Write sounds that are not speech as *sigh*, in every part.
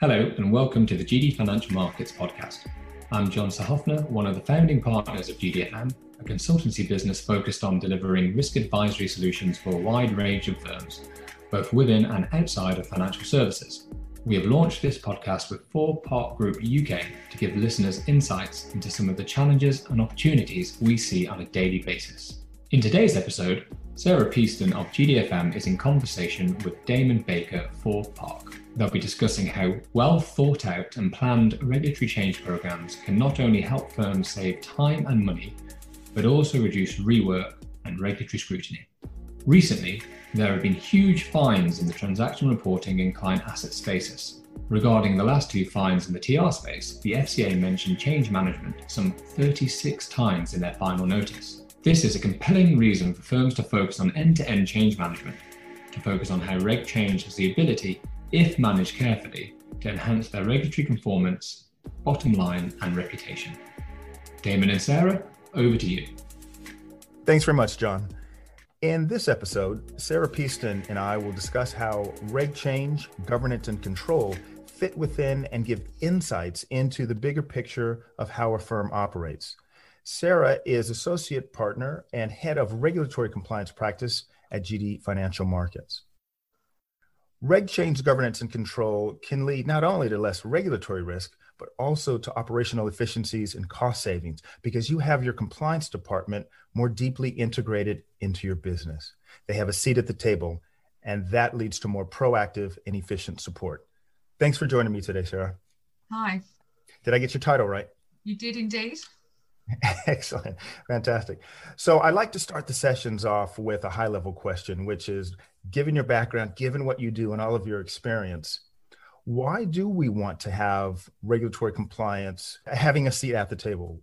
Hello, and welcome to the GD Financial Markets podcast. I'm John Sahofner, one of the founding partners of GDFM, a consultancy business focused on delivering risk advisory solutions for a wide range of firms, both within and outside of financial services. We have launched this podcast with Four Part Group UK to give listeners insights into some of the challenges and opportunities we see on a daily basis. In today's episode, Sarah Peaston of GDFM is in conversation with Damon Baker Four Part. They'll be discussing how well thought out and planned regulatory change programs can not only help firms save time and money, but also reduce rework and regulatory scrutiny. Recently, there have been huge fines in the transaction reporting and client asset spaces. Regarding the last two fines in the TR space, the FCA mentioned change management some 36 times in their final notice. This is a compelling reason for firms to focus on end to end change management, to focus on how reg change has the ability if managed carefully, to enhance their regulatory conformance, bottom line, and reputation. Damon and Sarah, over to you. Thanks very much, John. In this episode, Sarah Peaston and I will discuss how reg change, governance, and control fit within and give insights into the bigger picture of how a firm operates. Sarah is associate partner and head of regulatory compliance practice at GD Financial Markets. Reg change governance and control can lead not only to less regulatory risk, but also to operational efficiencies and cost savings because you have your compliance department more deeply integrated into your business. They have a seat at the table, and that leads to more proactive and efficient support. Thanks for joining me today, Sarah. Hi. Did I get your title right? You did indeed. *laughs* Excellent. Fantastic. So I like to start the sessions off with a high level question, which is given your background, given what you do and all of your experience, why do we want to have regulatory compliance having a seat at the table?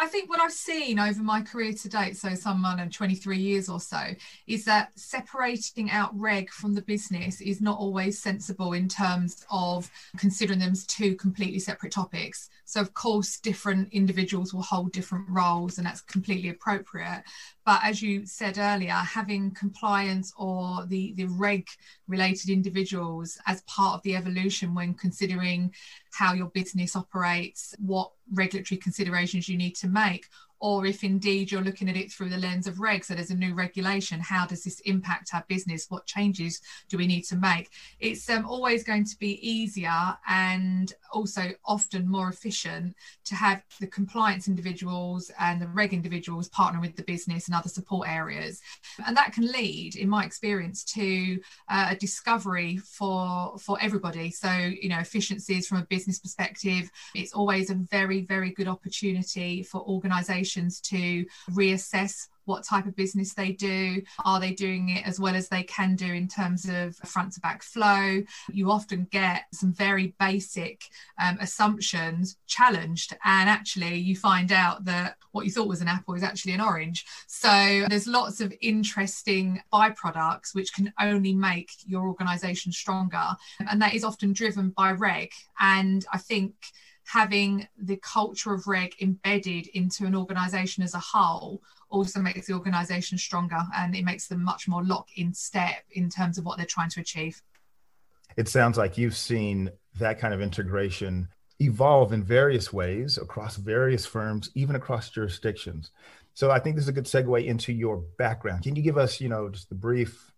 I think what I've seen over my career to date, so some know, 23 years or so, is that separating out reg from the business is not always sensible in terms of considering them as two completely separate topics. So, of course, different individuals will hold different roles, and that's completely appropriate. But as you said earlier, having compliance or the, the reg related individuals as part of the evolution when considering how your business operates, what regulatory considerations you need to make, or if indeed you're looking at it through the lens of regs, so there's a new regulation, how does this impact our business? What changes do we need to make? It's um, always going to be easier and also often more efficient to have the compliance individuals and the reg individuals partner with the business and other support areas. And that can lead, in my experience, to uh, a discovery for, for everybody. So, you know, efficiencies from a business perspective, it's always a very, very good opportunity for organizations to reassess what type of business they do. Are they doing it as well as they can do in terms of front to back flow? You often get some very basic um, assumptions challenged, and actually, you find out that what you thought was an apple is actually an orange. So, there's lots of interesting byproducts which can only make your organization stronger, and that is often driven by reg. And I think having the culture of reg embedded into an organization as a whole also makes the organization stronger and it makes them much more lock in step in terms of what they're trying to achieve. It sounds like you've seen that kind of integration evolve in various ways across various firms, even across jurisdictions. So I think this is a good segue into your background. Can you give us, you know, just the brief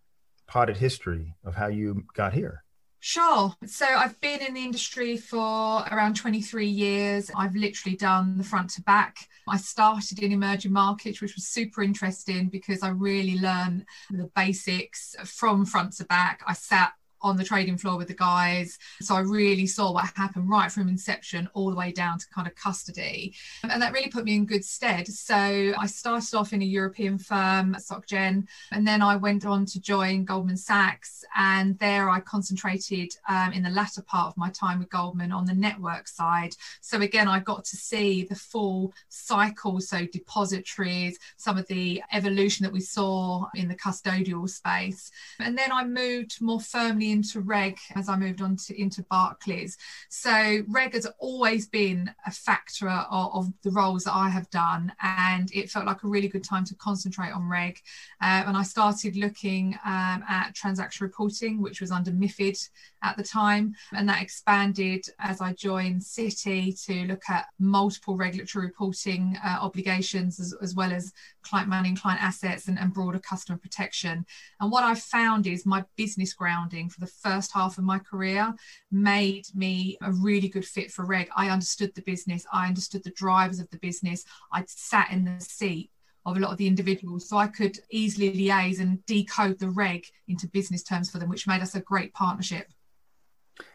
potted history of how you got here? Sure. So I've been in the industry for around 23 years. I've literally done the front to back. I started in emerging markets, which was super interesting because I really learned the basics from front to back. I sat on the trading floor with the guys. So I really saw what happened right from inception all the way down to kind of custody. And that really put me in good stead. So I started off in a European firm, SocGen, and then I went on to join Goldman Sachs. And there I concentrated um, in the latter part of my time with Goldman on the network side. So again, I got to see the full cycle. So depositories, some of the evolution that we saw in the custodial space. And then I moved more firmly into reg as I moved on to into Barclays. So reg has always been a factor of, of the roles that I have done, and it felt like a really good time to concentrate on reg. Uh, and I started looking um, at transaction reporting, which was under MIFID at the time. And that expanded as I joined Citi to look at multiple regulatory reporting uh, obligations as, as, well as client money and client assets and, and broader customer protection. And what I found is my business grounding for the first half of my career made me a really good fit for reg. I understood the business, I understood the drivers of the business, I'd sat in the seat of a lot of the individuals. So I could easily liaise and decode the reg into business terms for them, which made us a great partnership.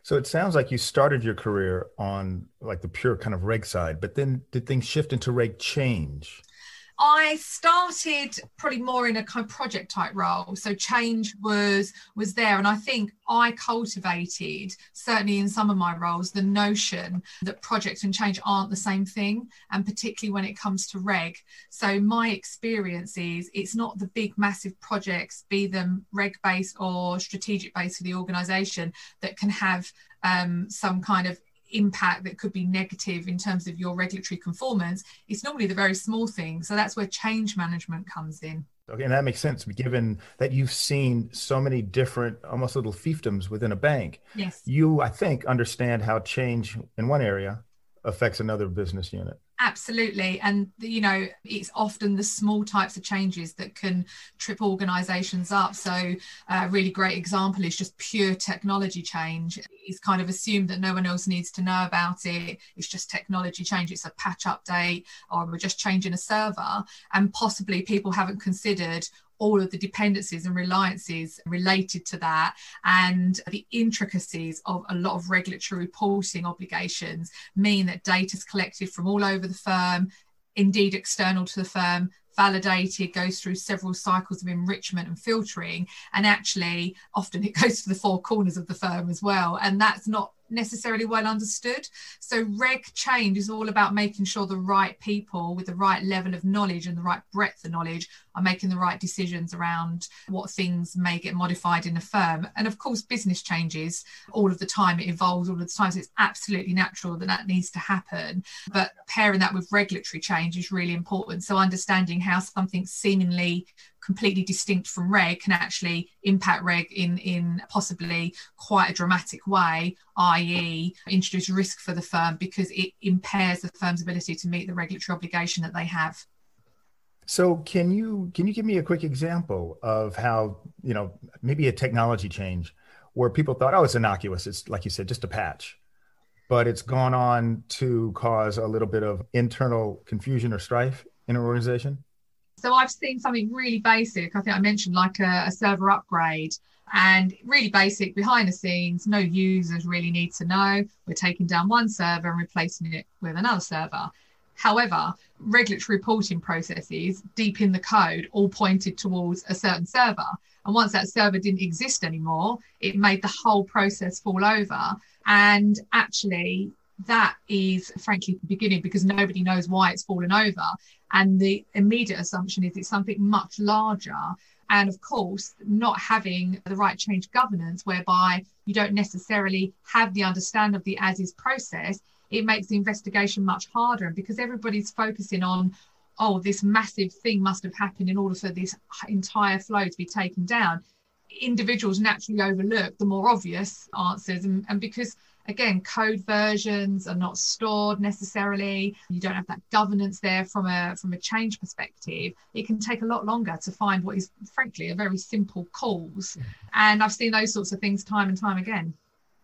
So it sounds like you started your career on like the pure kind of reg side, but then did things shift into reg change? I started probably more in a kind of project type role. So change was was there. And I think I cultivated, certainly in some of my roles, the notion that project and change aren't the same thing. And particularly when it comes to reg. So my experience is it's not the big massive projects, be them reg based or strategic based for the organization, that can have um, some kind of impact that could be negative in terms of your regulatory conformance it's normally the very small things so that's where change management comes in. Okay and that makes sense given that you've seen so many different almost little fiefdoms within a bank. Yes. You i think understand how change in one area affects another business unit Absolutely. And, you know, it's often the small types of changes that can trip organizations up. So, a really great example is just pure technology change. It's kind of assumed that no one else needs to know about it. It's just technology change. It's a patch update, or we're just changing a server. And possibly people haven't considered all of the dependencies and reliances related to that and the intricacies of a lot of regulatory reporting obligations mean that data is collected from all over the firm indeed external to the firm validated, goes through several cycles of enrichment and filtering. And actually, often it *laughs* goes to the four corners of the firm as well. And that's not necessarily well understood. So, reg change is all about making sure the right people with the right level of knowledge and the right breadth of knowledge are making the right decisions around what things may get modified in a firm. And of course, business changes all of the time, it evolves all of the time. So, it's absolutely natural that that needs to happen. But pairing that with regulatory change is really important. So, understanding how something seemingly completely distinct from reg can actually impact reg in in possibly quite a dramatic way i.e introduce risk for the firm because it impairs the firm's ability to meet the regulatory obligation that they have. So can you can you give me a quick example of how you know maybe a technology change where people thought oh it's innocuous it's like you said just a patch but it's gone on to cause a little bit of internal confusion or strife in an organization so I've seen something really basic. I think I mentioned like a, a, server upgrade and really basic behind the scenes. No users really need to know. We're taking down one server and replacing it with another server. However, regulatory reporting processes deep in the code all pointed towards a certain server. And once that server didn't exist anymore, it made the whole process fall over. And actually, that is frankly the beginning because nobody knows why it's fallen over. And the immediate assumption is it's something much larger. And of course, not having the right change governance, whereby you don't necessarily have the understanding of the as is process, it makes the investigation much harder. And because everybody's focusing on, oh, this massive thing must have happened in order for this entire flow to be taken down, individuals naturally overlook the more obvious answers. And, and because again code versions are not stored necessarily. You don't have that governance there from a from a change perspective. It can take a lot longer to find what is frankly a very simple cause mm-hmm. and i've seen those sorts of things time and time again.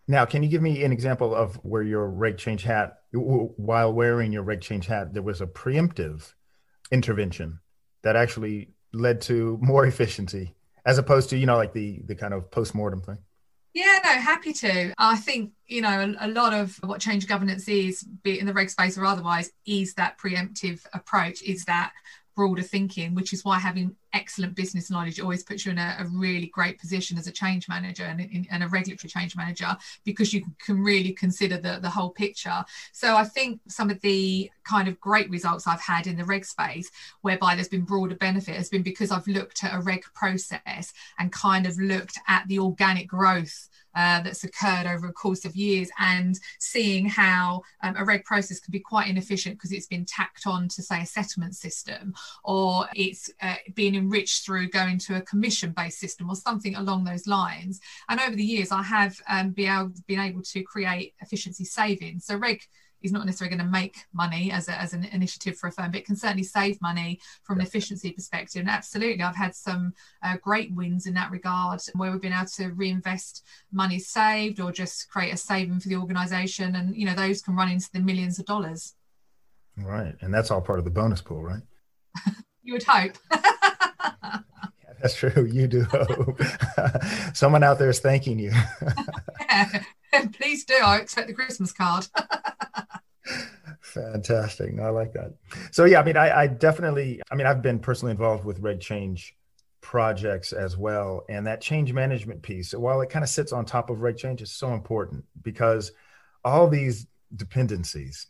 Now can you give me an example of where your reg change hat while wearing your reg change hat there was a preemptive intervention that actually led to more *laughs* efficiency as opposed to you know like the the kind of post-mortem thing yeah, no, happy to. I think, you know, a, a, lot of what change governance is, be it in the reg space or otherwise, is that preemptive approach, is that broader thinking, which is why having excellent business knowledge always puts you in a, a really great position as a change manager and, and, a regulatory change manager because you can really consider the, the whole picture. So I think some of the kind of great results I've had in the reg space, whereby there's been broader benefit, has been because I've looked at a reg process and kind of looked at the organic growth uh, that's occurred over a course of years and seeing how um, a reg process can be quite inefficient because it's been tacked on to say a settlement system or it's uh, being enriched through going to a commission based system or something along those lines. And over the years, I have um, been, able, been able to create efficiency savings. So Reg is not necessarily going to make money as, a, as an initiative for a firm, but it can certainly save money from an efficiency perspective. And absolutely, I've had some uh, great wins in that regard where we've been able to reinvest money saved or just create a saving for the organisation. And, you know, those can run into the millions of dollars. Right. And that's all part of the bonus pool, right? *laughs* you would hope. *laughs* That's true. You do hope. *laughs* Someone out there is thanking you. yeah, *laughs* please do. I expect the Christmas card. *laughs* Fantastic. No, I like that. So yeah, I mean, I, I, definitely, I mean, I've been personally involved with Reg Change projects as well, and that change management piece, while it kind of sits on top of Reg Change, is so important because all these dependencies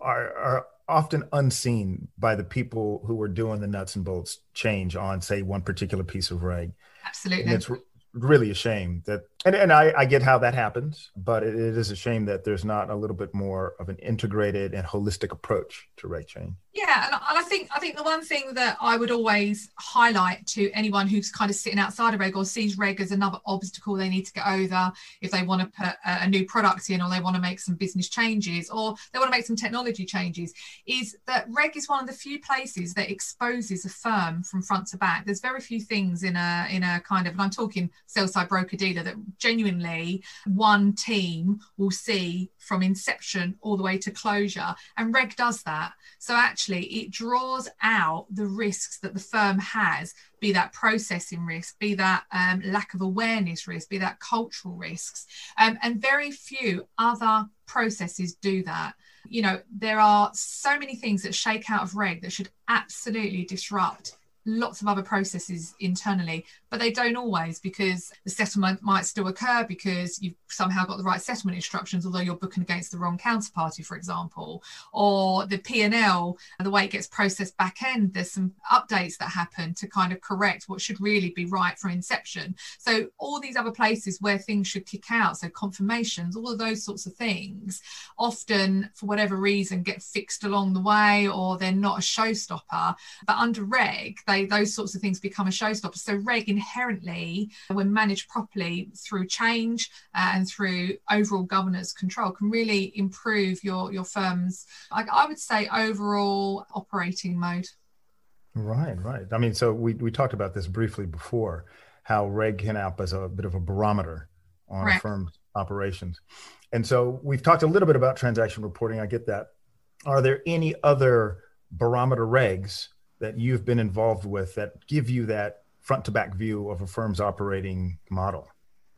are, are often unseen by the people who are doing the nuts and bolts change on, say, one particular piece of reg. Absolutely. And it's really a shame that and, and I, I get how that happens but it, it is a shame that there's not a little bit more of an integrated and holistic approach to reg change. Yeah and I think I think the one thing that I would always highlight to anyone who's kind of sitting outside of reg or sees reg as another obstacle they need to get over if they want to put a, a new product in or they want to make some business changes or they want to make some technology changes is that reg is one of the few places that exposes a firm from front to back. There's very few things in a in a kind of and I'm talking sell side broker dealer that genuinely one team will see from inception all the way to closure. And Reg does that. So actually, it draws out the risks that the firm has be that processing risk, be that um, lack of awareness risk, be that cultural risks. Um, and very few other processes do that. You know, there are so many things that shake out of reg that should absolutely disrupt lots of other processes internally, but they don't always because the settlement might still occur because you've somehow got the right settlement instructions, although you're booking against the wrong counterparty, for example, or the P&L, the way it gets processed back end, there's some updates that happen to kind of correct what should really be right from inception. So all these other places where things should kick out, so confirmations, all of those sorts of things, often for whatever reason get fixed along the way or they're not a showstopper. But under reg, they those sorts of things become a showstopper. So reg inherently, when managed properly through change uh, and through overall governance control, can really improve your your firm's, I, I would say, overall operating mode. Right, right. I mean, so we we talked about this briefly before, how reg can help as a bit of a barometer on Correct. a firm's operations. And so we've talked a little bit about transaction reporting. I get that. Are there any other barometer regs that you've been involved with that give you that front to back view of a firm's operating model?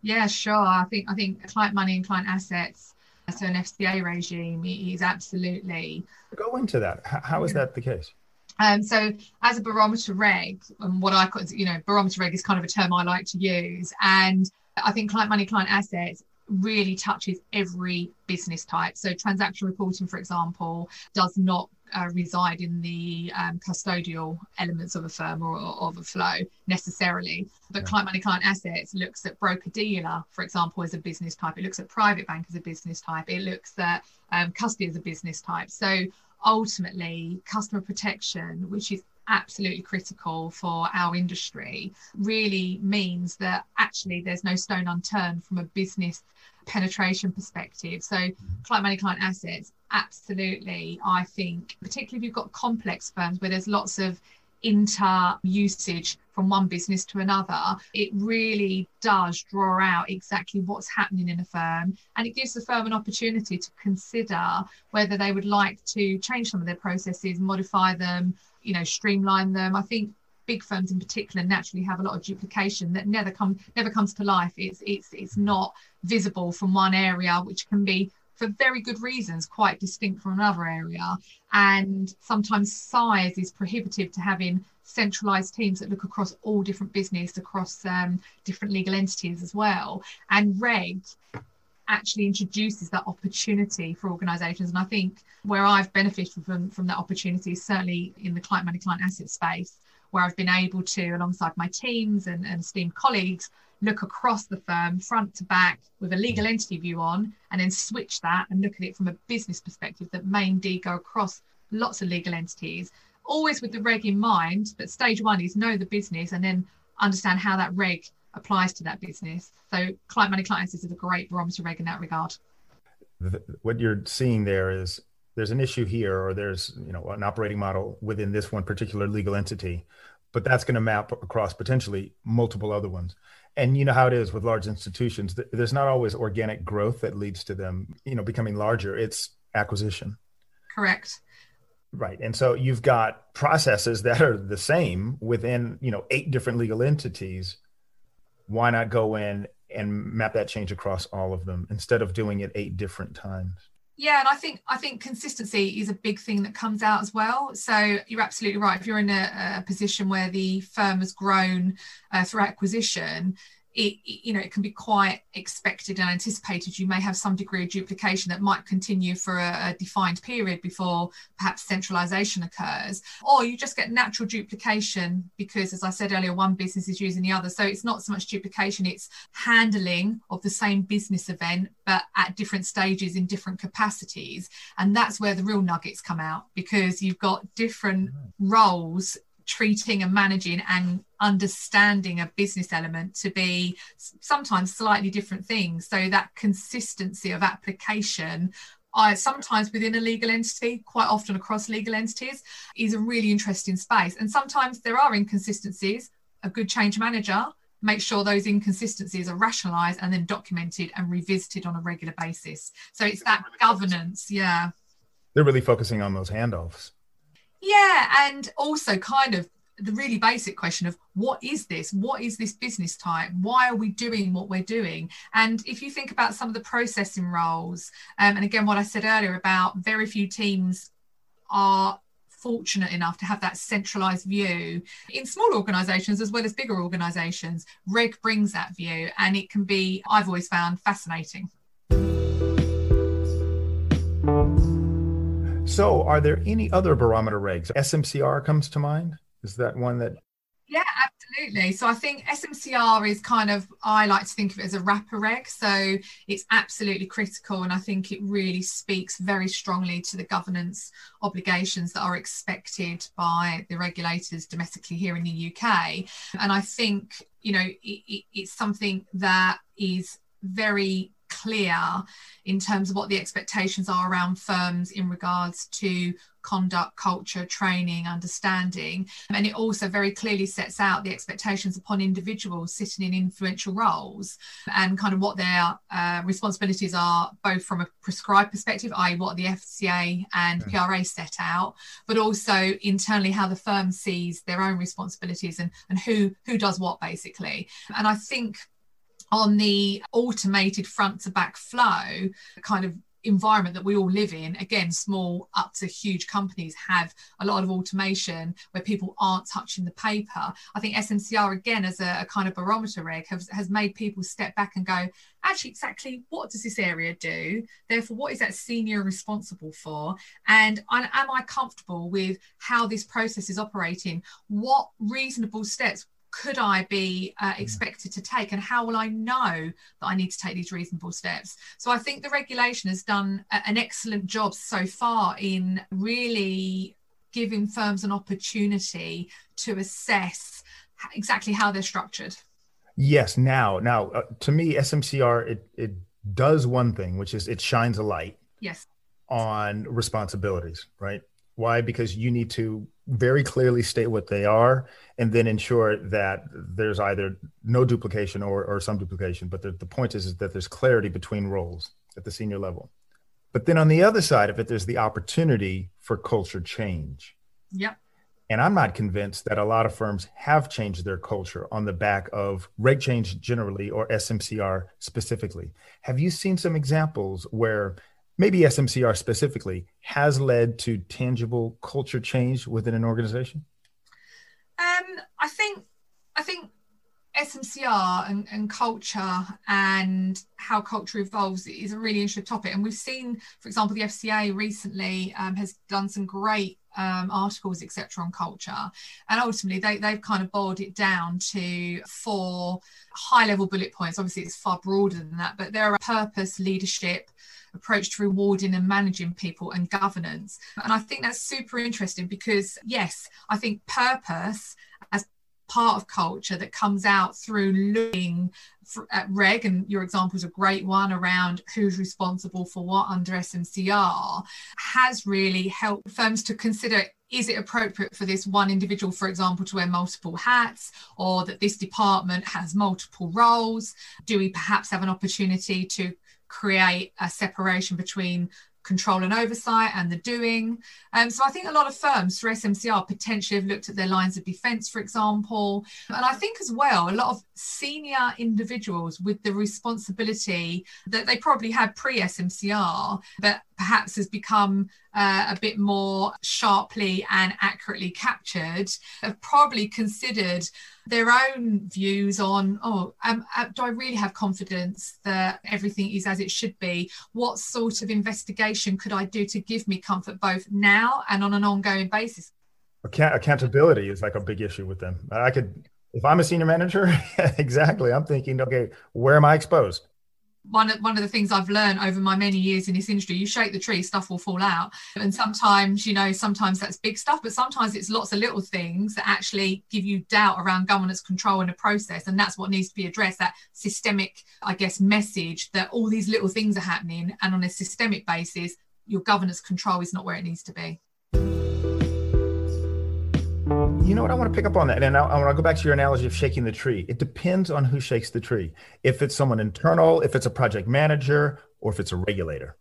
Yeah, sure. I think I think client money and client assets, so an FCA regime is absolutely go into that. How is that the case? Um, so as a barometer reg, and what I call, you know, barometer reg is kind of a term I like to use. And I think client money, client assets really touches every business type. So transaction reporting, for example, does not uh, reside in the um, custodial elements of a firm or, or, of a flow necessarily. But yeah. client money, client assets looks at broker dealer, for example, as a business type. It looks at private bank as a business type. It looks at um, custody as a business type. So ultimately, customer protection, which is absolutely critical for our industry, really means that actually there's no stone unturned from a business penetration perspective. So, client money, client assets, absolutely. I think, particularly if you've got complex firms where there's lots of inter usage from one business to another, it really does draw out exactly what's happening in a firm. And it gives the firm an opportunity to consider whether they would like to change some of their processes, modify them, you know, streamline them. I think big firms in particular naturally have a lot of duplication that never come never comes to life. It's it's it's not visible from one area, which can be for very good reasons quite distinct from another area. And sometimes size is prohibitive to having centralized teams that look across all different business, across um, different legal entities as well. And reg actually introduces that opportunity for organizations. And I think where I've benefited from, from that opportunity is certainly in the client money, client asset space where I've been able to, alongside my teams and, and esteemed colleagues, look across the firm front to back with a legal entity view on, and then switch that and look at it from a business perspective that may indeed go across lots of legal entities always with the reg in mind. But stage one is know the business and then understand how that reg applies to that business. So client money client is a great barometer reg in that regard. What you're seeing there is there's an issue here or there's you know an operating model within this one particular legal entity but that's going to map across potentially multiple other ones. And you know how it is with large institutions. There's not always organic growth that leads to them you know becoming larger. It's acquisition. Correct. Right. And so you've got processes that are the same within you know eight different legal entities why not go in and map that change across all of them instead of doing it eight different times? Yeah and i think i think consistency is a big thing that comes out as well. So you're absolutely right. If you're in a, a position where the firm has grown uh, through acquisition it, you know it can be quite expected and anticipated. You may have some degree of duplication that might continue for a, a, defined period before perhaps centralization occurs or you just get natural duplication because as i said earlier one business is using the other. So it's not so much duplication it's handling of the same business event but at different stages in different capacities. And that's where the real nuggets come out because you've got different mm. roles treating and managing and understanding a business element to be sometimes slightly different things. So that consistency of application I sometimes within a legal entity, quite often across legal entities, is a really interesting space. And sometimes there are inconsistencies. A good change manager make sure those inconsistencies are rationalized and then documented and revisited on a regular basis. So it's that governance, yeah. They're really focusing on those handoffs. Yeah, and also kind of the really basic question of what is this? What is this business type? Why are we doing what we're doing? And if you think about some of the processing roles, um, and again, what I said earlier about very few teams are fortunate enough to have that centralized view in small organizations as well as bigger organizations reg brings that view and it can be i've always found fascinating So, are there any other barometer regs? SMCR comes to mind. Is that one that? Yeah, absolutely. So I think SMCR is kind of, I like to think of it as a wrapper reg. So it's absolutely critical. And I think it really speaks very strongly to the governance obligations that are expected by the regulators domestically here in the UK. And I think, you know, it, it, it's something that is very clear in terms of what the expectations are around firms in regards to conduct, culture, training, understanding. And it also very clearly sets out the expectations upon individuals sitting in influential roles and kind of what their uh, responsibilities are, both from a prescribed perspective, i.e., what the FCA and PRA set out, but also internally how the firm sees their own responsibilities and, and who who does what basically. And I think on the automated front to back flow kind of environment that we all live in. Again small up to huge companies have a lot of automation where people aren't touching the paper. I think smcr again as a, a, kind of barometer reg has, has made people step back and go actually exactly what does this area do? Therefore what is that senior responsible for? And am i comfortable with how this process is operating? What reasonable steps could I be uh, expected to take, and how will I know that I need to take these reasonable steps? So I think the regulation has done a, an excellent job so far in really giving firms an opportunity to assess exactly how they're structured. Yes. Now, now, uh, to me, SMCR it it does one thing, which is it shines a light. Yes. On responsibilities, right? Why? Because you need to very clearly state what they are and then ensure that there's either no duplication or, or some duplication. But the, the point is, is that there's clarity between roles at the senior level. But then on the other side of it, there's the opportunity for culture change. Yep. And I'm not convinced that a lot of firms have changed their culture on the back of reg change generally or SMCR specifically. Have you seen some examples where maybe SMCR specifically, has led to tangible culture change within an organization? Um, I think I think SMCR and, and, culture and how culture evolves is a really interesting topic. And we've seen, for example, the FCA recently um, has done some great um, articles, etc., on culture. And ultimately, they, they've kind of boiled it down to four high level bullet points. Obviously, it's far broader than that, but there are purpose, leadership, approach to rewarding and managing people and governance. And I think that's super interesting because, yes, I think purpose as part of culture that comes out through looking at reg and your example is a great one around who's responsible for what under smcr has really helped firms to consider is it appropriate for this one individual, for example, to wear multiple hats, or that this department has multiple roles? Do we perhaps have an opportunity to create a separation between control and oversight and the doing. Um, so I think a lot of firms through SMCR potentially have looked at their lines of defence, for example. And I think as well, a lot of senior individuals with the responsibility that they probably had pre SMCR, but perhaps has become uh, a bit more sharply and accurately captured, have probably considered their own views on oh um, uh, do i really have confidence that everything is as it should be? What sort of investigation could i do to give me comfort both now and on an ongoing basis? Account- accountability is like a big issue with them. I could if i'm a senior manager *laughs* exactly i'm thinking okay where am i exposed one of, one of the things I've learned over my many years in this industry, you shake the tree, stuff will fall out. And sometimes, you know, sometimes that's big stuff, but sometimes it's lots of little things that actually give you doubt around governance control in a process. And that's what needs to be addressed that systemic, I guess, message that all these little things are happening. And on a systemic basis, your governance control is not where it needs to be. You know what? I want to pick up on that. And I, I want to go back to your analogy of shaking the tree. It depends on who shakes the tree. If it's someone internal, if it's a project manager, or if it's a regulator.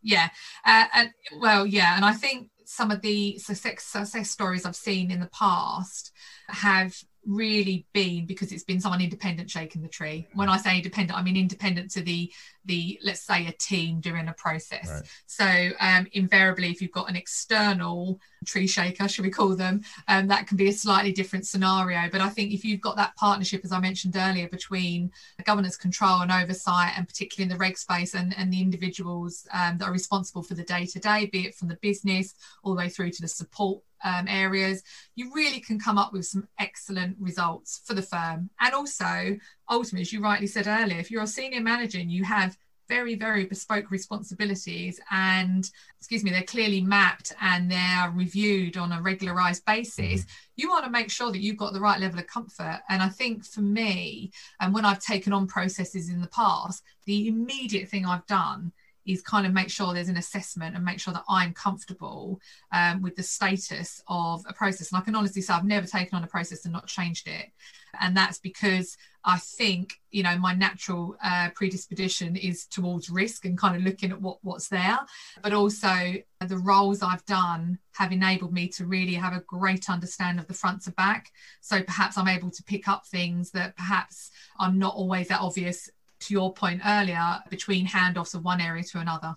Yeah. Uh, and well, yeah. And I think some of the success, success stories I've seen in the past have really been because it's been someone independent shaking the tree. When I say independent, I mean independent to the the let's say a team doing a process. Right. So um, invariably, if you've got an external tree shaker, should we call them, um, that can be a slightly different scenario. But I think if you've got that partnership, as I mentioned earlier, between governance control and oversight, and particularly in the reg space, and, and the individuals um, that are responsible for the day to day, be it from the business all the way through to the support um, areas, you really can come up with some excellent results for the firm. And also, ultimately, as you rightly said earlier, if you're a senior manager and you have very, very bespoke responsibilities and, excuse me, they're clearly mapped and they're reviewed on a regularized basis, mm-hmm. you want to make sure that you've got the right level of comfort. And I think for me, and when I've taken on processes in the past, the immediate thing I've done is kind of make sure there's an assessment and make sure that I'm comfortable um, with the status of a process. And I can honestly say I've never taken on a process and not changed it. And that's because I think, you know, my natural uh, predisposition is towards risk and kind of looking at what, what's there. But also the roles I've done have enabled me to really have a great understanding of the front to back. So perhaps I'm able to pick up things that perhaps are not always that obvious to your point earlier, between handoffs of one area to another.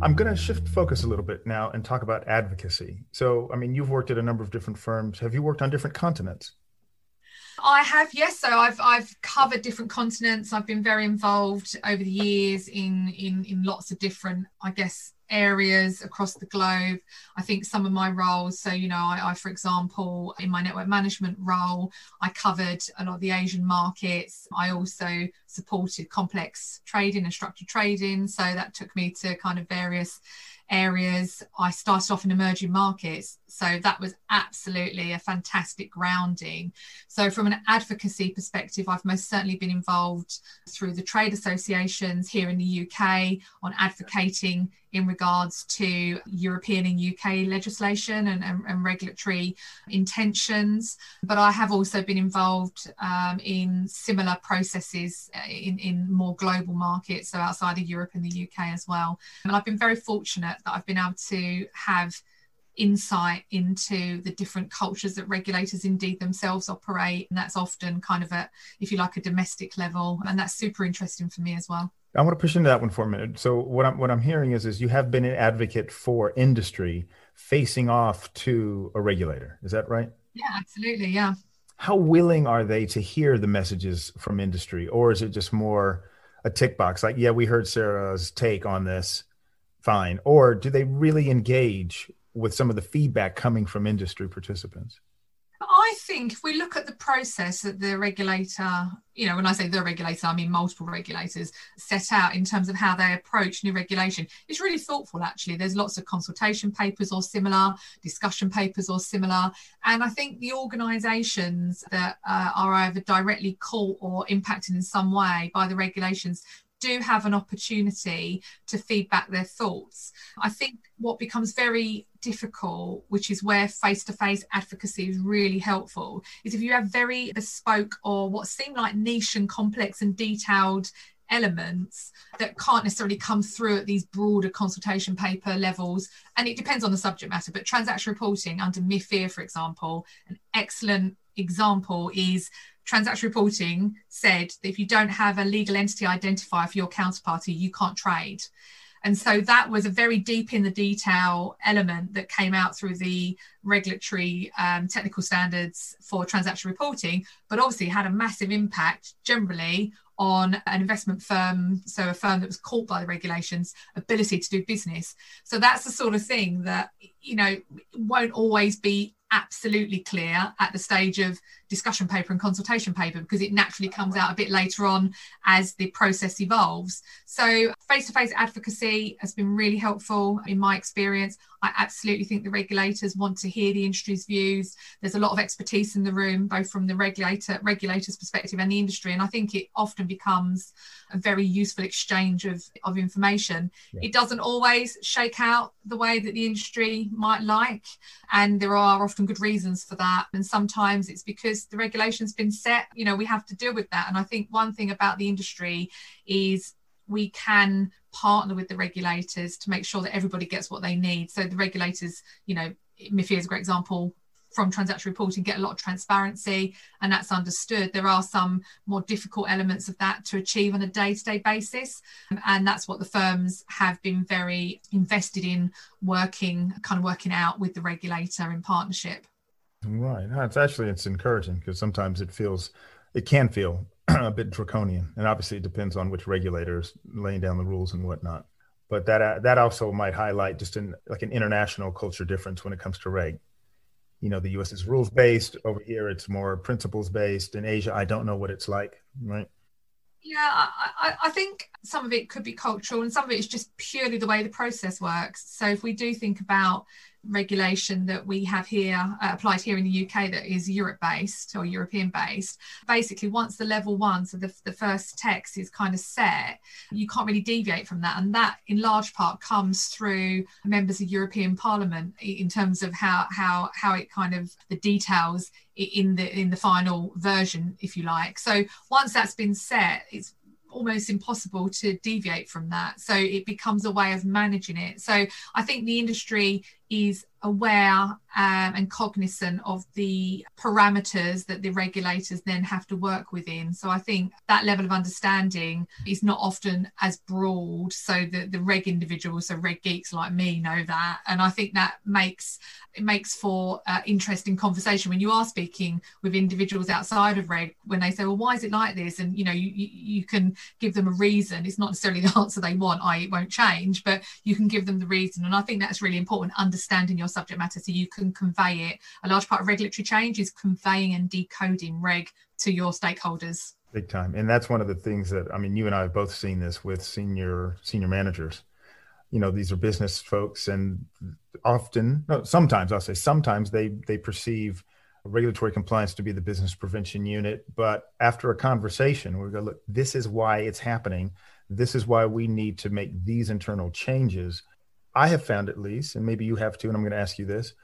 I'm going to shift focus a little bit now and talk about advocacy. So, I mean, you've worked at a number of different firms. Have you worked on different continents? I have, yes. So I've I've covered different continents. I've been very involved over the years in in in lots of different, I guess, areas across the globe. I think some of my roles, so, you know, I, I, for example, in my network management role, I covered a lot of the Asian markets. I also supported complex trading and structured trading. So that took me to kind of various areas. I started off in emerging markets. So that was absolutely a fantastic grounding. So, from an advocacy perspective, I've most certainly been involved through the trade associations here in the UK on advocating in regards to European and UK legislation and, and, and regulatory intentions. But I have also been involved um, in similar processes uh, in, in more global markets, so outside of Europe and the UK as well. And I've been very fortunate that I've been able to have insight into the different cultures that regulators indeed themselves operate. And that's often kind of a, if you like, a domestic level. And that's super interesting for me as well. I want to push into that one for a minute. So what I'm what I'm hearing is is you have been an advocate for industry facing off to a regulator. Is that right? Yeah, absolutely. Yeah. How willing are they to hear the messages from industry, or is it just more a tick box? Like, yeah, we heard Sarah's take on this, fine. Or do they really engage with some of the feedback coming from industry participants? I think if we look at the process that the regulator, you know, when I say the regulator, I mean multiple regulators set out in terms of how they approach new regulation, it's really thoughtful actually. There's lots of consultation papers or similar, discussion papers or similar. And I think the organisations that uh, are either directly caught or impacted in some way by the regulations do have an opportunity to feedback their thoughts. I think what becomes very difficult, which is where face to face advocacy is really helpful, is if you have very bespoke or what seem like niche and complex and detailed elements that can't necessarily come through at these broader consultation paper levels. And it depends on the subject matter, but transaction reporting under MIFIR, for example, an excellent example is transaction reporting said that if you don't have a legal entity identifier for your counterparty, you can't trade. And so that was a very deep in the detail element that came out through the regulatory um, technical standards for transaction reporting, but obviously had a massive impact generally on an investment firm, so a firm that was caught by the regulations, ability to do business. So that's the sort of thing that, you know, won't always be absolutely clear at the stage of discussion paper and consultation paper because it naturally comes out a bit later on as the process evolves. So, face to face advocacy has been really helpful in my experience. I absolutely think the regulators want to hear the industry's views. There's a lot of expertise in the room, both from the regulator regulator's perspective and the industry, and I think it often becomes a very useful exchange of, of information. Yeah. It doesn't always shake out the way that the industry might like, and there are often good reasons for that. And sometimes it's because the regulation's been set, you know, we have to deal with that. And I think one thing about the industry is we can partner with the regulators to make sure that everybody gets what they need. So the regulators, you know, MIFIR is a great example from transaction reporting get a lot of transparency and that's understood there are some more difficult elements of that to achieve on a day-to-day basis and that's what the firms have been very invested in working kind of working out with the regulator in partnership right no, it's actually it's encouraging because sometimes it feels it can feel *clears throat* a bit draconian, and obviously it depends on which regulators laying down the rules and whatnot. But that uh, that also might highlight just in like an international culture difference when it comes to reg. You know, the U.S. is rules based. Over here, it's more principles based. In Asia, I don't know what it's like. Right. Yeah, I, I think some of it could be cultural, and some of it is just purely the way the process works. So if we do think about regulation that we have here uh, applied here in the UK that is Europe based or European based. Basically, once the level one, so the, the first text is kind of set, you can't really deviate from that. And that in large part comes through members of European Parliament in terms of how how how it kind of the details in the in the final version, if you like. So once that's been set, it's almost impossible to deviate from that. So it becomes a way of managing it. So I think the industry is aware um, and cognizant of the parameters that the regulators then have to work within. So I think that level of understanding is not often as broad. So that the reg individuals, so reg geeks like me, know that, and I think that makes it makes for uh, interesting conversation when you are speaking with individuals outside of reg when they say, "Well, why is it like this?" and you know you you can give them a reason. It's not necessarily the *laughs* answer they want. I it won't change, but you can give them the reason, and I think that's really important. Understanding your subject matter so you can convey it. A large part of regulatory change is conveying and decoding reg to your stakeholders. Big time. And that's one of the things that I mean, you and I have both seen this with senior senior managers. You know, these are business folks and often no, sometimes I'll say sometimes they they perceive regulatory compliance to be the business prevention unit. But after a conversation, we go, look, this is why it's happening. This is why we need to make these internal changes. I have found at least, and maybe you have too, and I'm going to ask you this.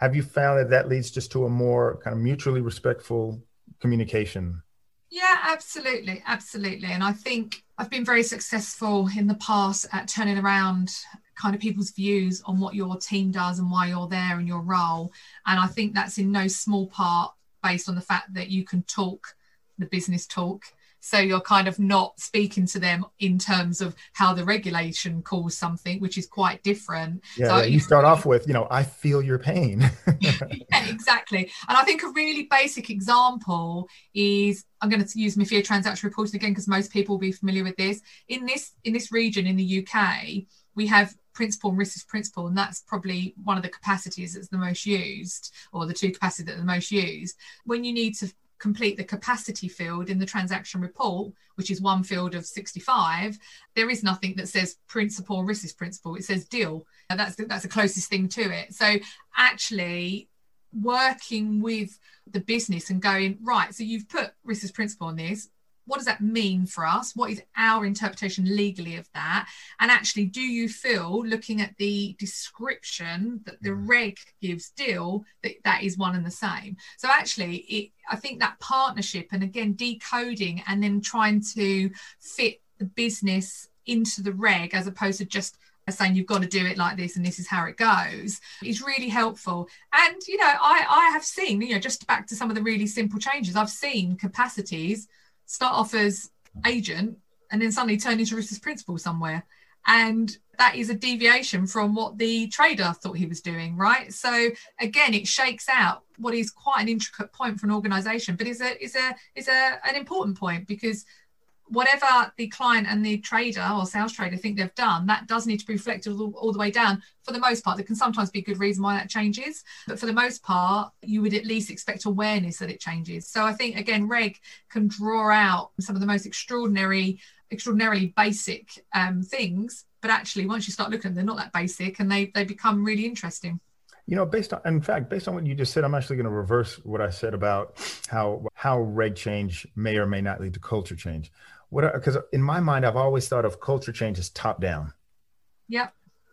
Have you found that that leads just to a more kind of mutually respectful communication? Yeah, absolutely. Absolutely. And I think I've been very successful in the past at turning around kind of people's views on what your team does and why you're there and your role. And I think that's in no small part based on the fact that you can talk the business talk so you're kind of not speaking to them in terms of how the regulation calls something which is quite different. Yeah, so, you start off with you know i feel your pain. *laughs* *laughs* Yeah, exactly. And i think a really basic example is i'm going to use MIFIR transaction reporting again because most people will be familiar with this. In this in this region in the uk we have principal and risk principal, and that's probably one of the capacities that's the most used, or the two capacities that are the most used. When you need to complete the capacity field in the transaction report, which is one field of 65, there is nothing that says principal or risk principal. It says deal. And that's the, that's the closest thing to it. So actually working with the business and going, right, so you've put risk principal on this what does that mean for us? What is our interpretation legally of that? And actually, do you feel, looking at the description that the mm. reg gives deal, that that is one and the same? So actually, it, I think that partnership and again decoding and then trying to fit the business into the reg as opposed to just saying you've got to do it like this and this is how it goes is really helpful and you know i i have seen you know just back to some of the really simple changes i've seen capacities start off as agent and then suddenly turn into risk principal somewhere. And that is a deviation from what the trader thought he was doing, right? So again, it shakes out what is quite an intricate point for an organization, but is a is a is a an important point because whatever the client and the trader or sales trader think they've done, that does need to be reflected all, all, the way down. For the most part, there can sometimes be a good reason why that changes, but for the most part, you would at least expect awareness that it changes. So I think again, Reg can draw out some of the most extraordinary, extraordinarily basic um, things, but actually, once you start looking, they're not that basic, and they they become really interesting. You know, based on, in fact, based on what you just said, I'm actually going to reverse what I said about how how reg change may or may not lead to culture change. What because in my mind i've always thought of culture change as top down. Yeah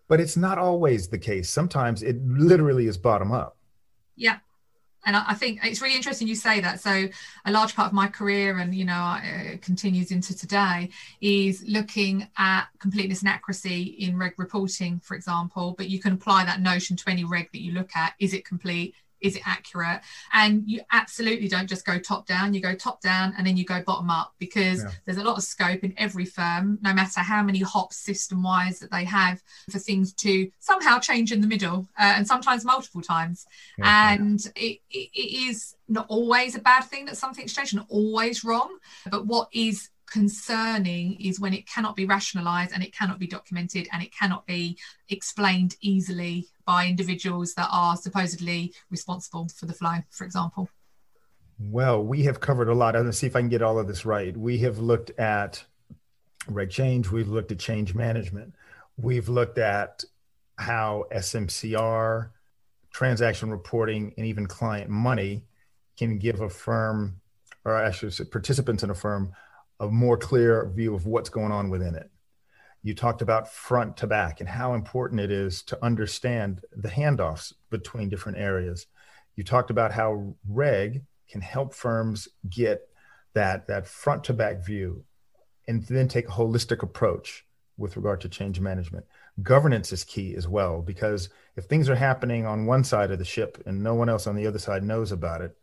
but it's not always the case. Sometimes it literally is bottom up. Yeah and I think it's really interesting you say that. So a large part of my career, and you know, uh, continues into today, is looking at completeness and accuracy in reg reporting, for example. But you can apply that notion to any reg that you look at. Is it complete? Is it accurate and you absolutely don't just go top down you go top down and then you go bottom up because yeah. there's a lot of scope in every firm no matter how many hops system wise that they have for things to somehow change in the middle uh, and sometimes multiple times yeah. and it, it, it is not always a bad thing that something's changed and always wrong but what is concerning is when it cannot be rationalized and it cannot be documented and it cannot be explained easily by individuals that are supposedly responsible for the flow, for example? Well, we have covered a lot. I'm going to see if I can get all of this right. We have looked at reg change, we've looked at change management, we've looked at how SMCR, transaction reporting, and even client money can give a firm, or actually participants in a firm, a more clear view of what's going on within it. You talked about front to back and how important it is to understand the handoffs between different areas. You talked about how reg can help firms get that, that front to back view and then take a holistic approach with regard to change management. Governance is key as well, because if things are happening on one side of the ship and no one else on the other side knows about it,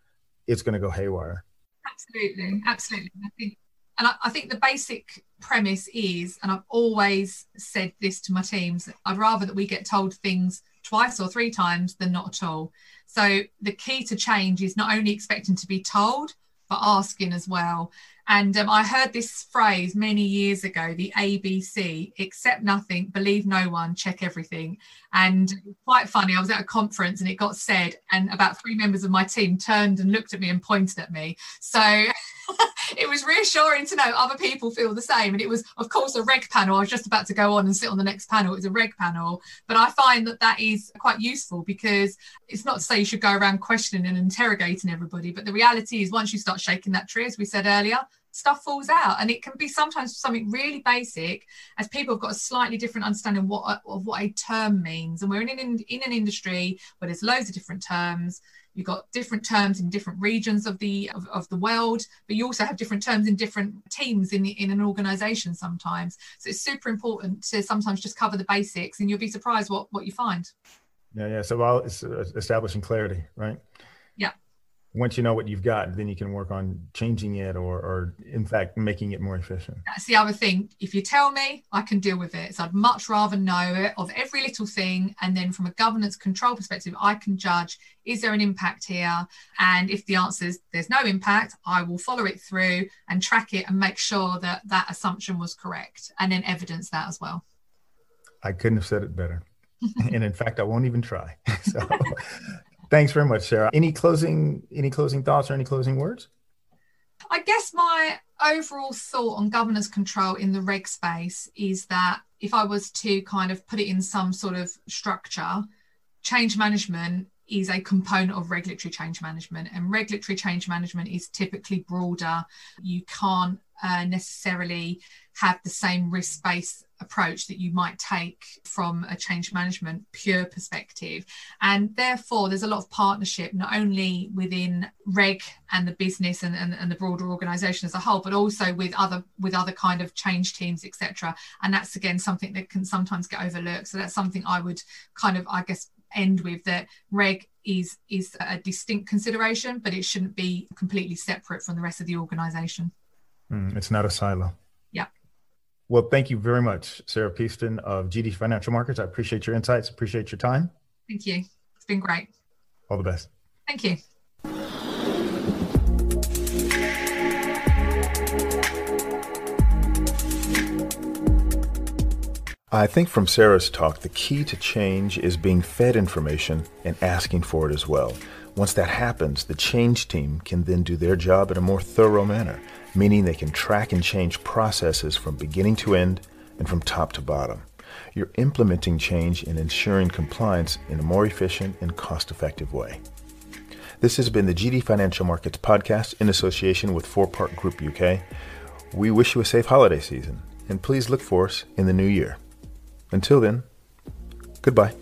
it's going to go haywire. Absolutely. Absolutely. I think and I, I, think the basic premise is, and I've always said this to my teams, I'd rather that we get told things twice or three times than not at all. So the key to change is not only expecting to be told, but asking as well. And um, I heard this phrase many years ago the ABC accept nothing, believe no one, check everything. And quite funny, I was at a conference and it got said, and about three members of my team turned and looked at me and pointed at me. So *laughs* it was reassuring to know other people feel the same. And it was, of course, a reg panel. I was just about to go on and sit on the next panel. It was a reg panel. But I find that that is quite useful because it's not to say you should go around questioning and interrogating everybody. But the reality is, once you start shaking that tree, as we said earlier, stuff falls out. And it can be sometimes something really basic as people have got a slightly different understanding of what, of what a term means. And we're in an, in an industry where there's loads of different terms. You've got different terms in different regions of the of, of, the world but you also have different terms in different teams in, in an organization sometimes. So it's super important to sometimes just cover the basics and you'll be surprised what what you find. Yeah yeah. So while it's uh, establishing clarity right? Yeah once you know what you've got, then you can work on changing it or, or in fact, making it more efficient. That's the other thing. If you tell me, I can deal with it. So I'd much rather know it of every little thing. And then from a governance control perspective, I can judge is there an impact here? And if the answer is there's no impact, I will follow it through and track it and make sure that that assumption was correct and then evidence that as well. I couldn't have said it better. *laughs* and in fact, I won't even try. *laughs* So thanks very much, Sarah. Any closing any closing thoughts or any closing words? I guess my overall thought on governance control in the reg space is that if I was to kind of put it in some sort of structure, change management is a component of regulatory change management, and regulatory change management is typically broader. You can't uh, necessarily have the same risk based approach that you might take from a change management pure perspective. And therefore there's a lot of partnership not only within reg and the business and, and, and the broader organization as a whole but also with other with other kind of change teams etc and that's again something that can sometimes get overlooked. So that's something i would kind of i guess end with that reg is is a distinct consideration but it shouldn't be completely separate from the rest of the organization. Mm, it's not a silo well, thank you very much, Sarah Peaston of GD Financial Markets. I appreciate your insights, appreciate your time. Thank you. It's been great. All the best. Thank you. I think from Sarah's talk, the key to change is being fed information and asking for it as well. Once that happens, the change team can then do their job in a more thorough manner meaning they can track and change processes from beginning to end and from top to bottom. You're implementing change and ensuring compliance in a more efficient and cost effective way. This has been the GD Financial Markets Podcast in association with Four Part Group UK. We wish you a safe holiday season and please look for us in the new year. Until then, goodbye.